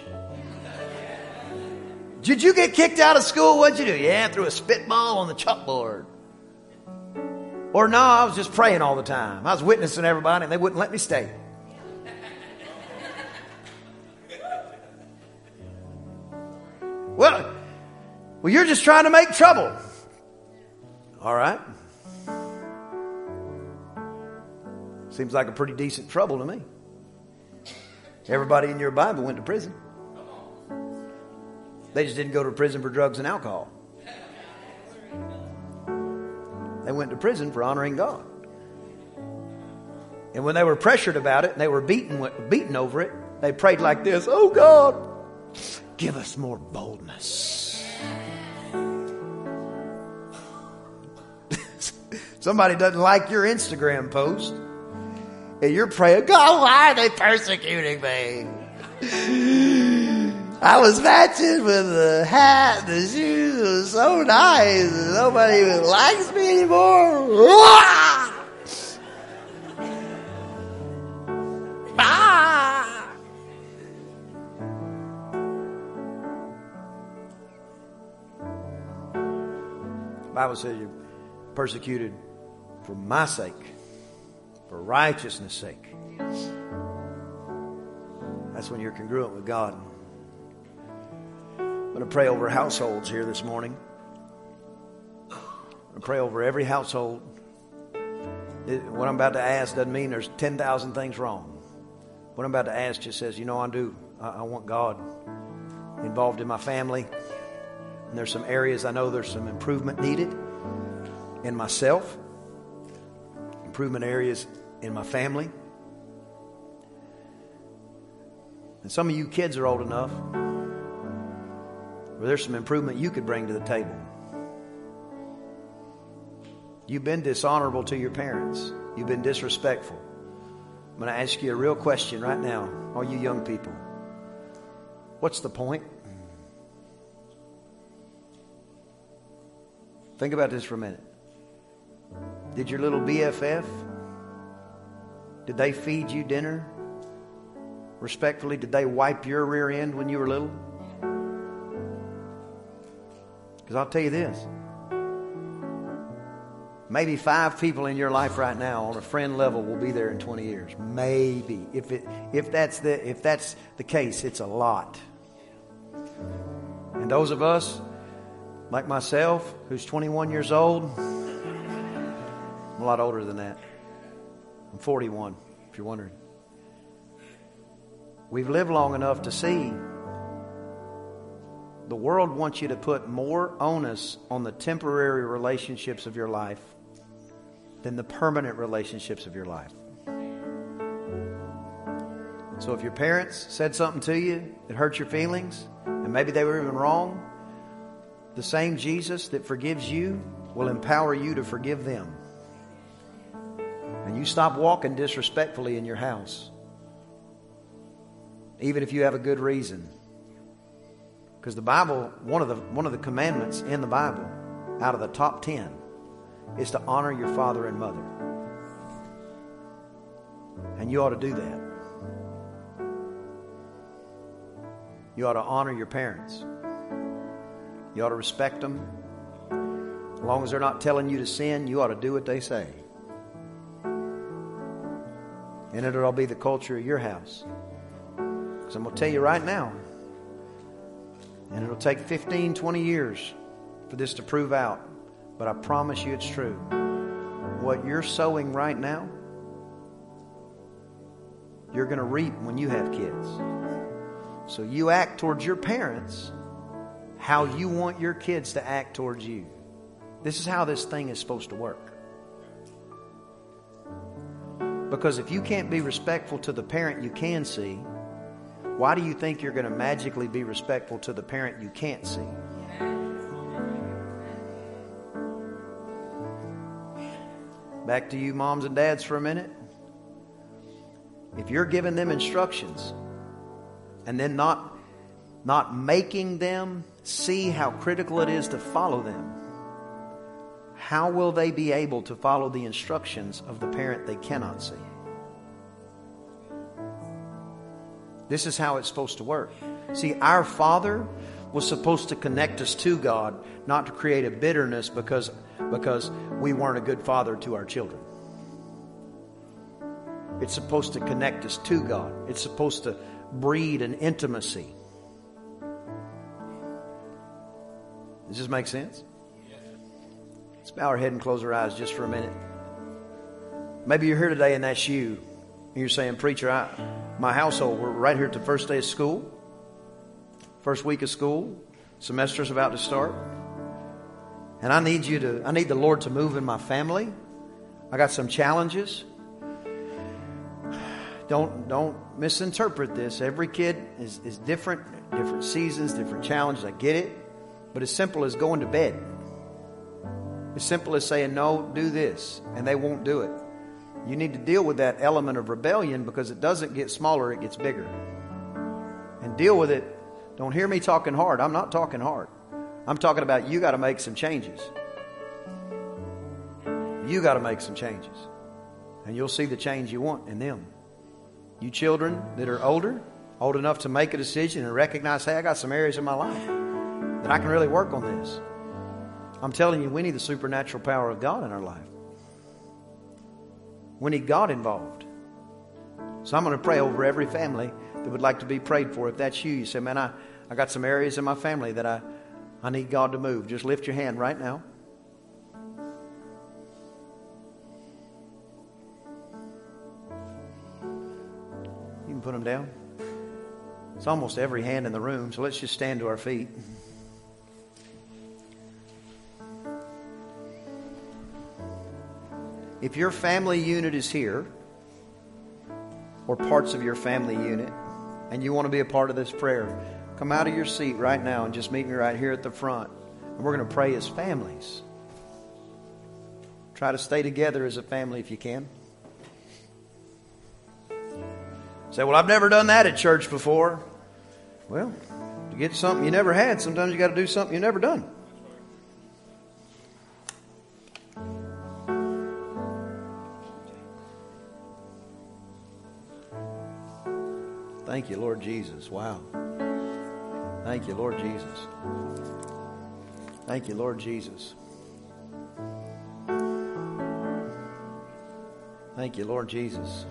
Did you get kicked out of school? What'd you do? Yeah, threw a spitball on the chalkboard. Or no, I was just praying all the time. I was witnessing everybody and they wouldn't let me stay. Well, well, you're just trying to make trouble. All right. Seems like a pretty decent trouble to me. Everybody in your Bible went to prison. They just didn't go to prison for drugs and alcohol. They went to prison for honoring God. And when they were pressured about it and they were beaten, beaten over it, they prayed like this Oh God, give us more boldness. Somebody doesn't like your Instagram post, and you're praying, God, why are they persecuting me? I was matching with the hat, the shoes. It was so nice. Nobody even likes me anymore. Ah! The Bible says you're persecuted for my sake, for righteousness' sake. That's when you're congruent with God. Going to pray over households here this morning. To pray over every household. what I'm about to ask doesn't mean there's 10,000 things wrong. What I'm about to ask just says, you know, I do. I, I want God involved in my family. And there's some areas I know there's some improvement needed in myself, improvement areas in my family. And some of you kids are old enough there's some improvement you could bring to the table. You've been dishonorable to your parents, you've been disrespectful. I'm going to ask you a real question right now, all you young people. What's the point? Think about this for a minute. Did your little BFF, did they feed you dinner? Respectfully, did they wipe your rear end when you were little? Because I'll tell you this. Maybe five people in your life right now on a friend level will be there in 20 years. Maybe. If it if that's the if that's the case it's a lot. And those of us like myself who's 21 years old i'm a lot older than that. I'm 41 if you're wondering. We've lived long enough to see the world wants you to put more onus on the temporary relationships of your life than the permanent relationships of your life. So if your parents said something to you that hurt your feelings, and maybe they were even wrong, the same Jesus that forgives you will empower you to forgive them. And you stop walking disrespectfully in your house, even if you have a good reason. Because the Bible, one of the one of the commandments in the Bible, out of the top ten, is to honor your father and mother. And you ought to do that. You ought to honor your parents. You ought to respect them. As long as they're not telling you to sin, you ought to do what they say. And it'll all be the culture of your house. Because I'm going to tell you right now, and it'll take 15, 20 years for this to prove out, but I promise you it's true. What you're sowing right now, you're going to reap when you have kids. So you act towards your parents how you want your kids to act towards you. This is how this thing is supposed to work. Because if you can't be respectful to the parent you can see, why do you think you're going to magically be respectful to the parent you can't see? Back to you, moms and dads, for a minute. If you're giving them instructions and then not, not making them see how critical it is to follow them, how will they be able to follow the instructions of the parent they cannot see? This is how it's supposed to work. See, our Father was supposed to connect us to God, not to create a bitterness because, because we weren't a good father to our children. It's supposed to connect us to God. It's supposed to breed an intimacy. Does this make sense? Let's bow our head and close our eyes just for a minute. Maybe you're here today and that's you. You're saying, Preacher, I, my household, we're right here at the first day of school, first week of school, semester's about to start. And I need you to, I need the Lord to move in my family. I got some challenges. Don't, don't misinterpret this. Every kid is, is different, different seasons, different challenges. I get it. But as simple as going to bed. As simple as saying, no, do this, and they won't do it. You need to deal with that element of rebellion because it doesn't get smaller, it gets bigger. And deal with it. Don't hear me talking hard. I'm not talking hard. I'm talking about you got to make some changes. You got to make some changes. And you'll see the change you want in them. You children that are older, old enough to make a decision and recognize, hey, I got some areas in my life that I can really work on this. I'm telling you, we need the supernatural power of God in our life. We He got involved. So I'm going to pray over every family that would like to be prayed for. If that's you, you say, man, I, I got some areas in my family that I, I need God to move. Just lift your hand right now. You can put them down. It's almost every hand in the room, so let's just stand to our feet. If your family unit is here, or parts of your family unit, and you want to be a part of this prayer, come out of your seat right now and just meet me right here at the front. And we're going to pray as families. Try to stay together as a family if you can. Say, well, I've never done that at church before. Well, to get something you never had, sometimes you got to do something you never done. Thank you, Lord Jesus. Wow. Thank you, Lord Jesus. Thank you, Lord Jesus. Thank you, Lord Jesus.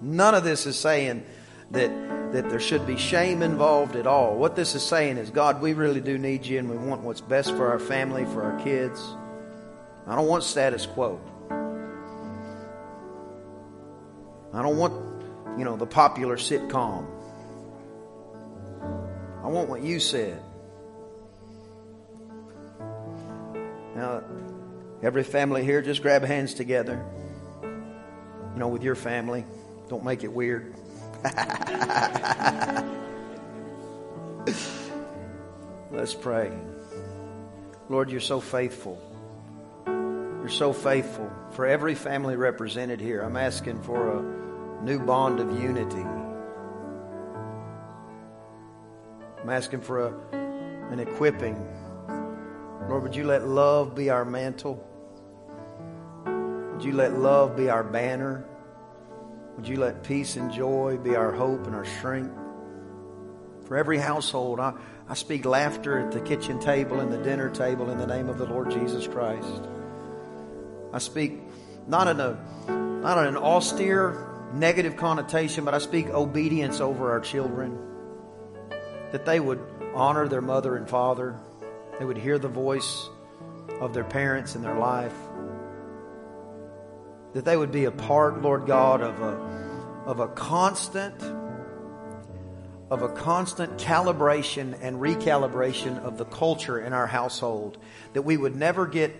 None of this is saying that, that there should be shame involved at all. What this is saying is, God, we really do need you and we want what's best for our family, for our kids. I don't want status quo. Don't want, you know, the popular sitcom. I want what you said. Now, every family here, just grab hands together. You know, with your family. Don't make it weird. Let's pray. Lord, you're so faithful. You're so faithful. For every family represented here, I'm asking for a new bond of unity. I'm asking for a, an equipping. Lord, would you let love be our mantle? Would you let love be our banner? Would you let peace and joy be our hope and our strength? For every household, I, I speak laughter at the kitchen table and the dinner table in the name of the Lord Jesus Christ. I speak not in a not in an austere negative connotation, but I speak obedience over our children. That they would honor their mother and father. They would hear the voice of their parents in their life. That they would be a part, Lord God, of a, of a constant of a constant calibration and recalibration of the culture in our household. That we would never get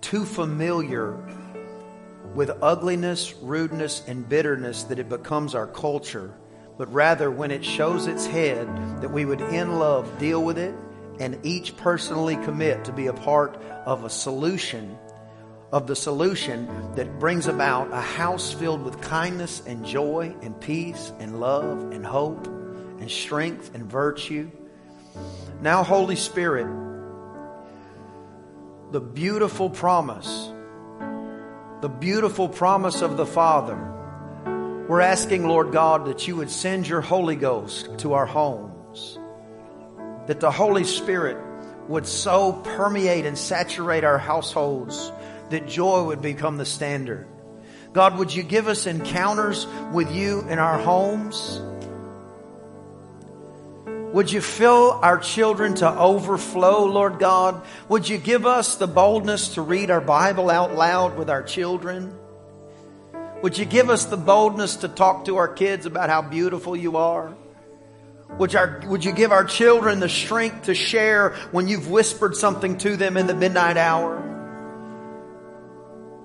too familiar with ugliness, rudeness, and bitterness that it becomes our culture, but rather when it shows its head, that we would in love deal with it and each personally commit to be a part of a solution, of the solution that brings about a house filled with kindness and joy and peace and love and hope and strength and virtue. Now, Holy Spirit, the beautiful promise, the beautiful promise of the Father. We're asking, Lord God, that you would send your Holy Ghost to our homes, that the Holy Spirit would so permeate and saturate our households that joy would become the standard. God, would you give us encounters with you in our homes? Would you fill our children to overflow, Lord God? Would you give us the boldness to read our Bible out loud with our children? Would you give us the boldness to talk to our kids about how beautiful you are? Would, would you give our children the strength to share when you've whispered something to them in the midnight hour?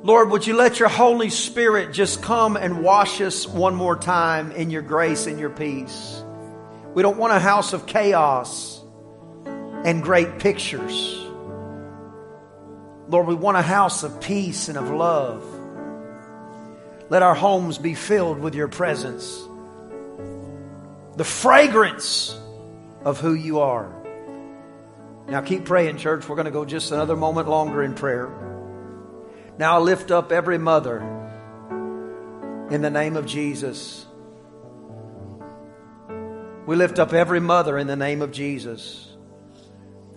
Lord, would you let your Holy Spirit just come and wash us one more time in your grace and your peace? We don't want a house of chaos and great pictures. Lord, we want a house of peace and of love. Let our homes be filled with your presence, the fragrance of who you are. Now keep praying, church. We're going to go just another moment longer in prayer. Now I lift up every mother in the name of Jesus. We lift up every mother in the name of Jesus.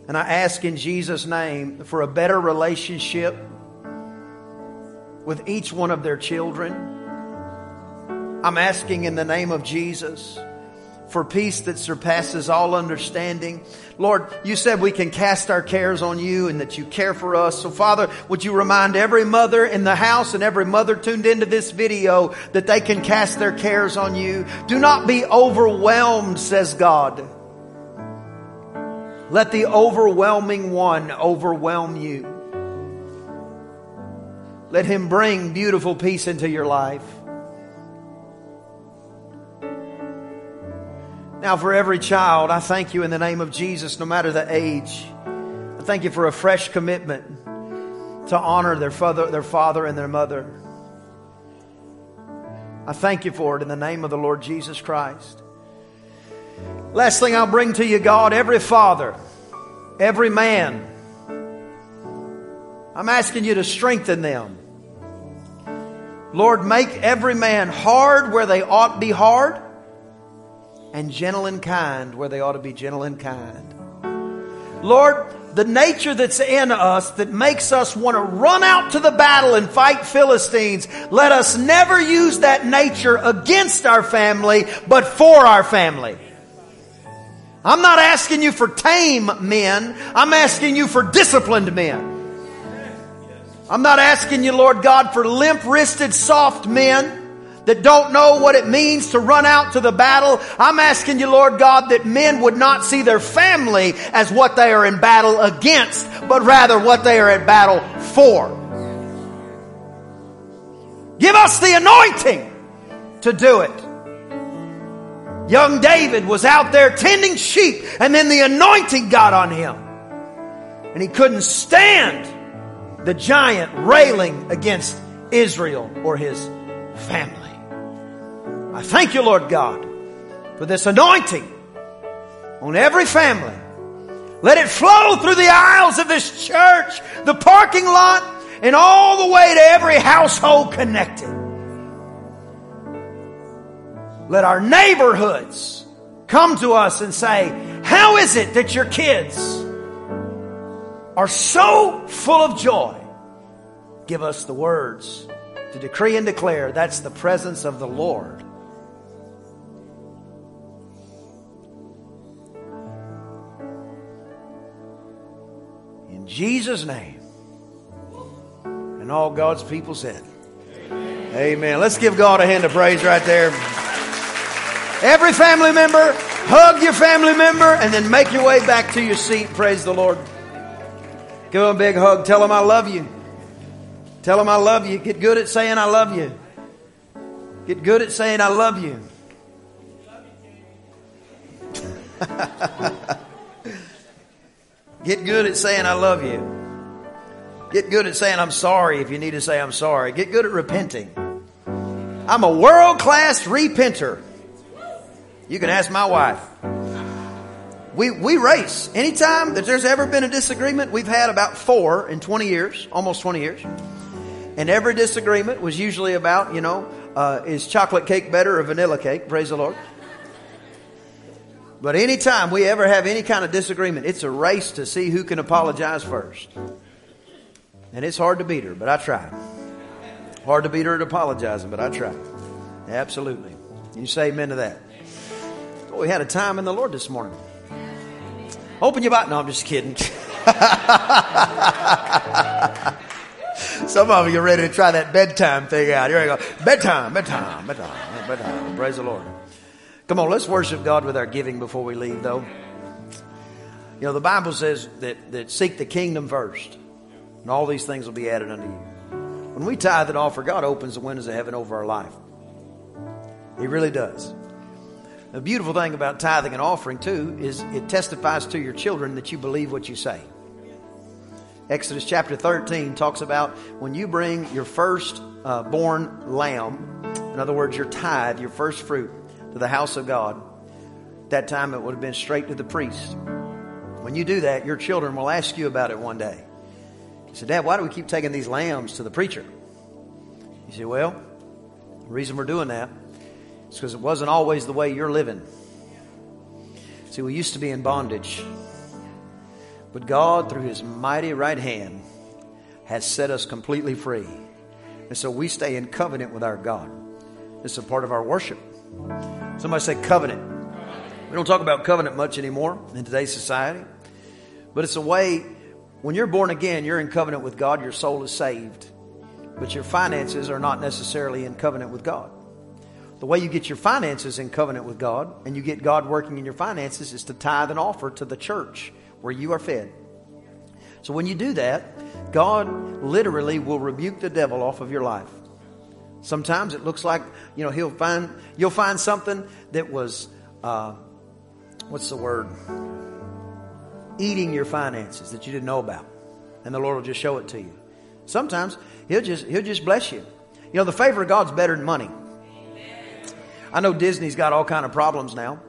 And I ask in Jesus' name for a better relationship with each one of their children. I'm asking in the name of Jesus for peace that surpasses all understanding. Lord, you said we can cast our cares on you and that you care for us. So Father, would you remind every mother in the house and every mother tuned into this video that they can cast their cares on you. Do not be overwhelmed, says God. Let the overwhelming one overwhelm you. Let him bring beautiful peace into your life. Now, for every child, I thank you in the name of Jesus, no matter the age. I thank you for a fresh commitment to honor their father, their father and their mother. I thank you for it in the name of the Lord Jesus Christ. Last thing I'll bring to you, God, every father, every man, I'm asking you to strengthen them. Lord, make every man hard where they ought to be hard and gentle and kind where they ought to be gentle and kind. Lord, the nature that's in us that makes us want to run out to the battle and fight Philistines, let us never use that nature against our family, but for our family. I'm not asking you for tame men. I'm asking you for disciplined men. I'm not asking you, Lord God, for limp wristed, soft men that don't know what it means to run out to the battle. I'm asking you, Lord God, that men would not see their family as what they are in battle against, but rather what they are in battle for. Give us the anointing to do it. Young David was out there tending sheep and then the anointing got on him. And he couldn't stand the giant railing against Israel or his family. I thank you, Lord God, for this anointing on every family. Let it flow through the aisles of this church, the parking lot, and all the way to every household connected. Let our neighborhoods come to us and say, How is it that your kids are so full of joy? Give us the words to decree and declare that's the presence of the Lord. Jesus' name. And all God's people said, Amen. Amen. Let's give God a hand of praise right there. Every family member, hug your family member and then make your way back to your seat. Praise the Lord. Give them a big hug. Tell them I love you. Tell them I love you. Get good at saying I love you. Get good at saying I love you. Get good at saying I love you. Get good at saying I'm sorry if you need to say I'm sorry. Get good at repenting. I'm a world class repenter. You can ask my wife. We, we race. Anytime that there's ever been a disagreement, we've had about four in 20 years, almost 20 years. And every disagreement was usually about, you know, uh, is chocolate cake better or vanilla cake? Praise the Lord. But anytime we ever have any kind of disagreement, it's a race to see who can apologize first. And it's hard to beat her, but I try. Hard to beat her at apologizing, but I try. Absolutely. You say amen to that. Well, we had a time in the Lord this morning. Open your Bible. No, I'm just kidding. Some of you are ready to try that bedtime thing out. Here I go. Bedtime, bedtime, bedtime, bedtime. Praise the Lord. Come on, let's worship God with our giving before we leave, though. You know, the Bible says that, that seek the kingdom first, and all these things will be added unto you. When we tithe and offer, God opens the windows of heaven over our life. He really does. The beautiful thing about tithing and offering, too, is it testifies to your children that you believe what you say. Exodus chapter 13 talks about when you bring your first uh, born lamb, in other words, your tithe, your first fruit, to the house of God, that time it would have been straight to the priest. When you do that, your children will ask you about it one day. You say, Dad, why do we keep taking these lambs to the preacher? You say, Well, the reason we're doing that is because it wasn't always the way you're living. See, we used to be in bondage. But God, through His mighty right hand, has set us completely free. And so we stay in covenant with our God. It's a part of our worship. Somebody say covenant. We don't talk about covenant much anymore in today's society, but it's a way when you're born again, you're in covenant with God, your soul is saved, but your finances are not necessarily in covenant with God. The way you get your finances in covenant with God and you get God working in your finances is to tithe and offer to the church where you are fed. So when you do that, God literally will rebuke the devil off of your life. Sometimes it looks like you know he'll find you'll find something that was uh, what's the word eating your finances that you didn't know about, and the Lord will just show it to you. Sometimes he'll just he'll just bless you. You know the favor of God's better than money. I know Disney's got all kind of problems now,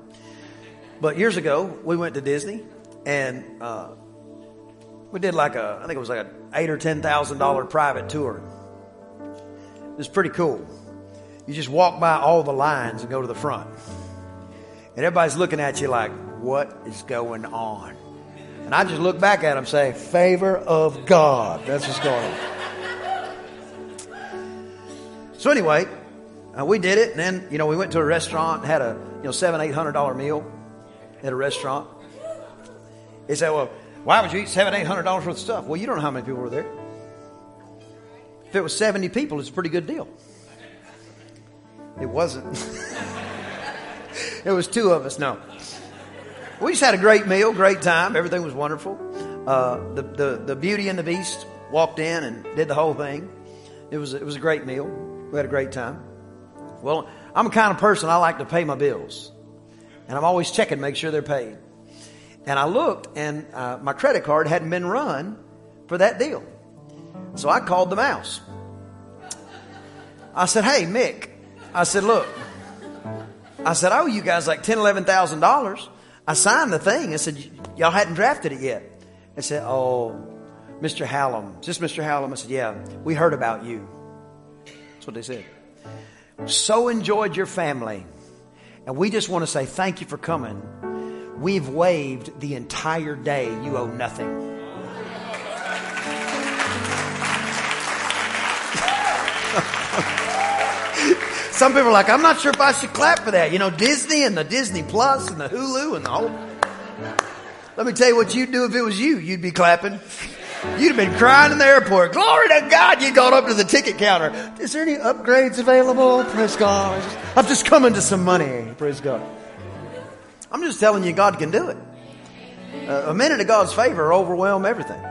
but years ago we went to Disney and uh, we did like a I think it was like a eight or ten thousand dollar private tour it's pretty cool. You just walk by all the lines and go to the front. And everybody's looking at you like, what is going on? And I just look back at them and say, favor of God. That's what's going on. So anyway, uh, we did it. And then, you know, we went to a restaurant and had a, you know, seven, eight hundred dollar meal at a restaurant. He said, well, why would you eat seven, eight hundred dollars worth of stuff? Well, you don't know how many people were there. If it was 70 people, it's a pretty good deal. It wasn't. it was two of us. No. We just had a great meal, great time. Everything was wonderful. Uh, the, the, the Beauty and the Beast walked in and did the whole thing. It was, it was a great meal. We had a great time. Well, I'm a kind of person, I like to pay my bills. And I'm always checking, make sure they're paid. And I looked, and uh, my credit card hadn't been run for that deal. So I called the mouse. I said, Hey, Mick. I said, Look, I said, I owe you guys like ten, eleven thousand dollars. I signed the thing. I said, Y'all hadn't drafted it yet. I said, Oh, Mr. Hallam. Just Mr. Hallam. I said, Yeah, we heard about you. That's what they said. So enjoyed your family. And we just want to say thank you for coming. We've waived the entire day. You owe nothing. Some people are like, I'm not sure if I should clap for that. You know, Disney and the Disney Plus and the Hulu and the whole. Let me tell you what you'd do if it was you. You'd be clapping. You'd have been crying in the airport. Glory to God. You'd gone up to the ticket counter. Is there any upgrades available? Praise God. I'm just coming to some money. Praise God. I'm just telling you, God can do it. Uh, a minute of God's favor overwhelm everything.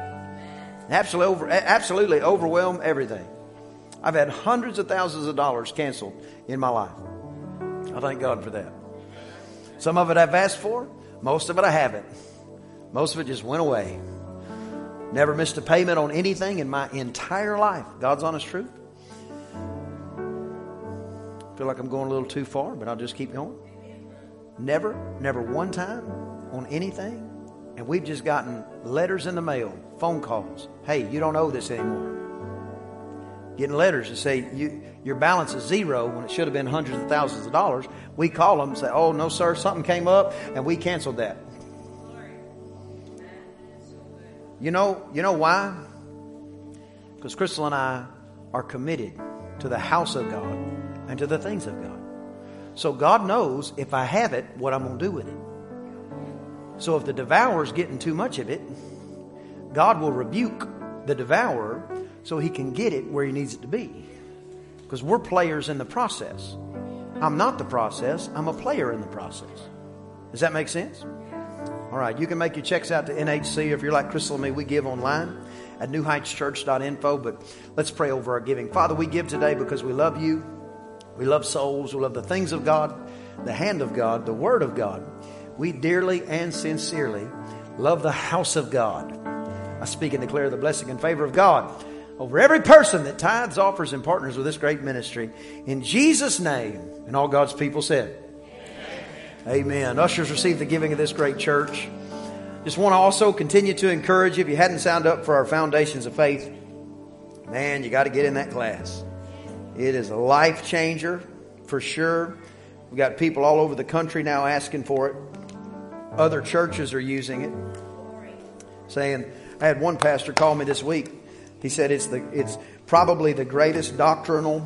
Absolutely, over, absolutely overwhelm everything. I've had hundreds of thousands of dollars canceled in my life. I thank God for that. Some of it I've asked for, most of it I haven't. Most of it just went away. Never missed a payment on anything in my entire life. God's honest truth. Feel like I'm going a little too far, but I'll just keep going. Never, never one time on anything. And we've just gotten letters in the mail, phone calls. Hey, you don't owe this anymore getting letters that say you, your balance is zero when it should have been hundreds of thousands of dollars. We call them and say, "Oh no, sir, something came up, and we canceled that." You know, you know why? Because Crystal and I are committed to the house of God and to the things of God. So God knows if I have it, what I'm going to do with it. So if the devourer's getting too much of it, God will rebuke the devourer so he can get it where he needs it to be. Because we're players in the process. I'm not the process, I'm a player in the process. Does that make sense? All right, you can make your checks out to NHC. If you're like Crystal and me, we give online at newheightschurch.info. But let's pray over our giving. Father, we give today because we love you. We love souls. We love the things of God, the hand of God, the word of God. We dearly and sincerely love the house of God. I speak and declare the blessing and favor of God over every person that tithes, offers, and partners with this great ministry. In Jesus' name. And all God's people said, Amen. Amen. Ushers receive the giving of this great church. Just want to also continue to encourage you if you hadn't signed up for our Foundations of Faith, man, you got to get in that class. It is a life changer for sure. We've got people all over the country now asking for it. Other churches are using it. Saying, I had one pastor call me this week he said it's, the, it's probably the greatest doctrinal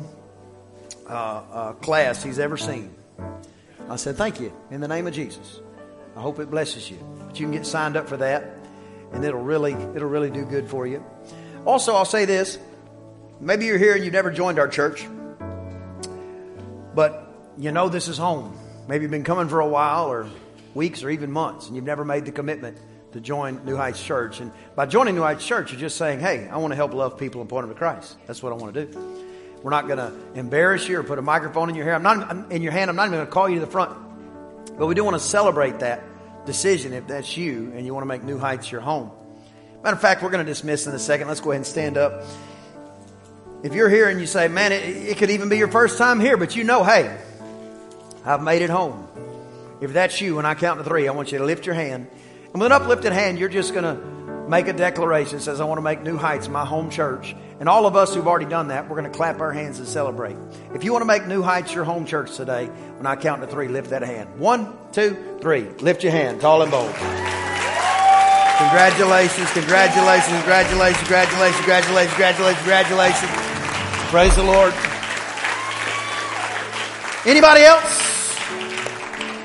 uh, uh, class he's ever seen. I said, Thank you, in the name of Jesus. I hope it blesses you. But you can get signed up for that, and it'll really, it'll really do good for you. Also, I'll say this maybe you're here and you've never joined our church, but you know this is home. Maybe you've been coming for a while, or weeks, or even months, and you've never made the commitment to join New Heights Church. And by joining New Heights Church, you're just saying, hey, I want to help love people and point them to Christ. That's what I want to do. We're not going to embarrass you or put a microphone in your hair. I'm not in your hand. I'm not even going to call you to the front. But we do want to celebrate that decision if that's you and you want to make New Heights your home. Matter of fact, we're going to dismiss in a second. Let's go ahead and stand up. If you're here and you say, man, it, it could even be your first time here, but you know, hey, I've made it home. If that's you, when I count to three, I want you to lift your hand and with an uplifted hand, you're just going to make a declaration that says, I want to make New Heights my home church. And all of us who've already done that, we're going to clap our hands and celebrate. If you want to make New Heights your home church today, when I count to three, lift that hand. One, two, three. Lift your hand, tall and bold. Congratulations, congratulations, congratulations, congratulations, congratulations, congratulations, congratulations. Praise the Lord. Anybody else?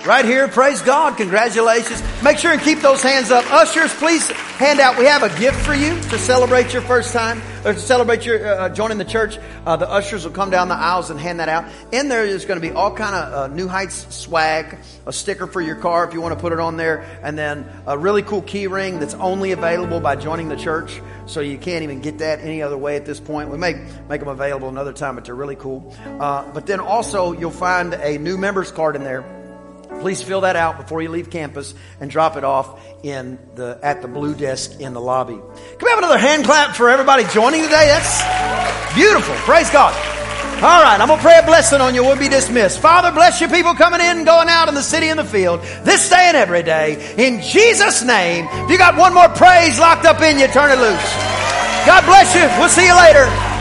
Right here, praise God. Congratulations. Make sure and keep those hands up. Ushers, please hand out. We have a gift for you to celebrate your first time or to celebrate your uh, joining the church. Uh, the ushers will come down the aisles and hand that out. In there is going to be all kind of uh, New Heights swag, a sticker for your car if you want to put it on there, and then a really cool key ring that's only available by joining the church. So you can't even get that any other way at this point. We may make them available another time, but they're really cool. Uh, but then also you'll find a new members card in there Please fill that out before you leave campus and drop it off in the at the blue desk in the lobby. Can we have another hand clap for everybody joining today? That's beautiful. Praise God. All right, I'm going to pray a blessing on you. We'll be dismissed. Father, bless your people coming in and going out in the city and the field this day and every day. In Jesus' name. If you got one more praise locked up in you, turn it loose. God bless you. We'll see you later.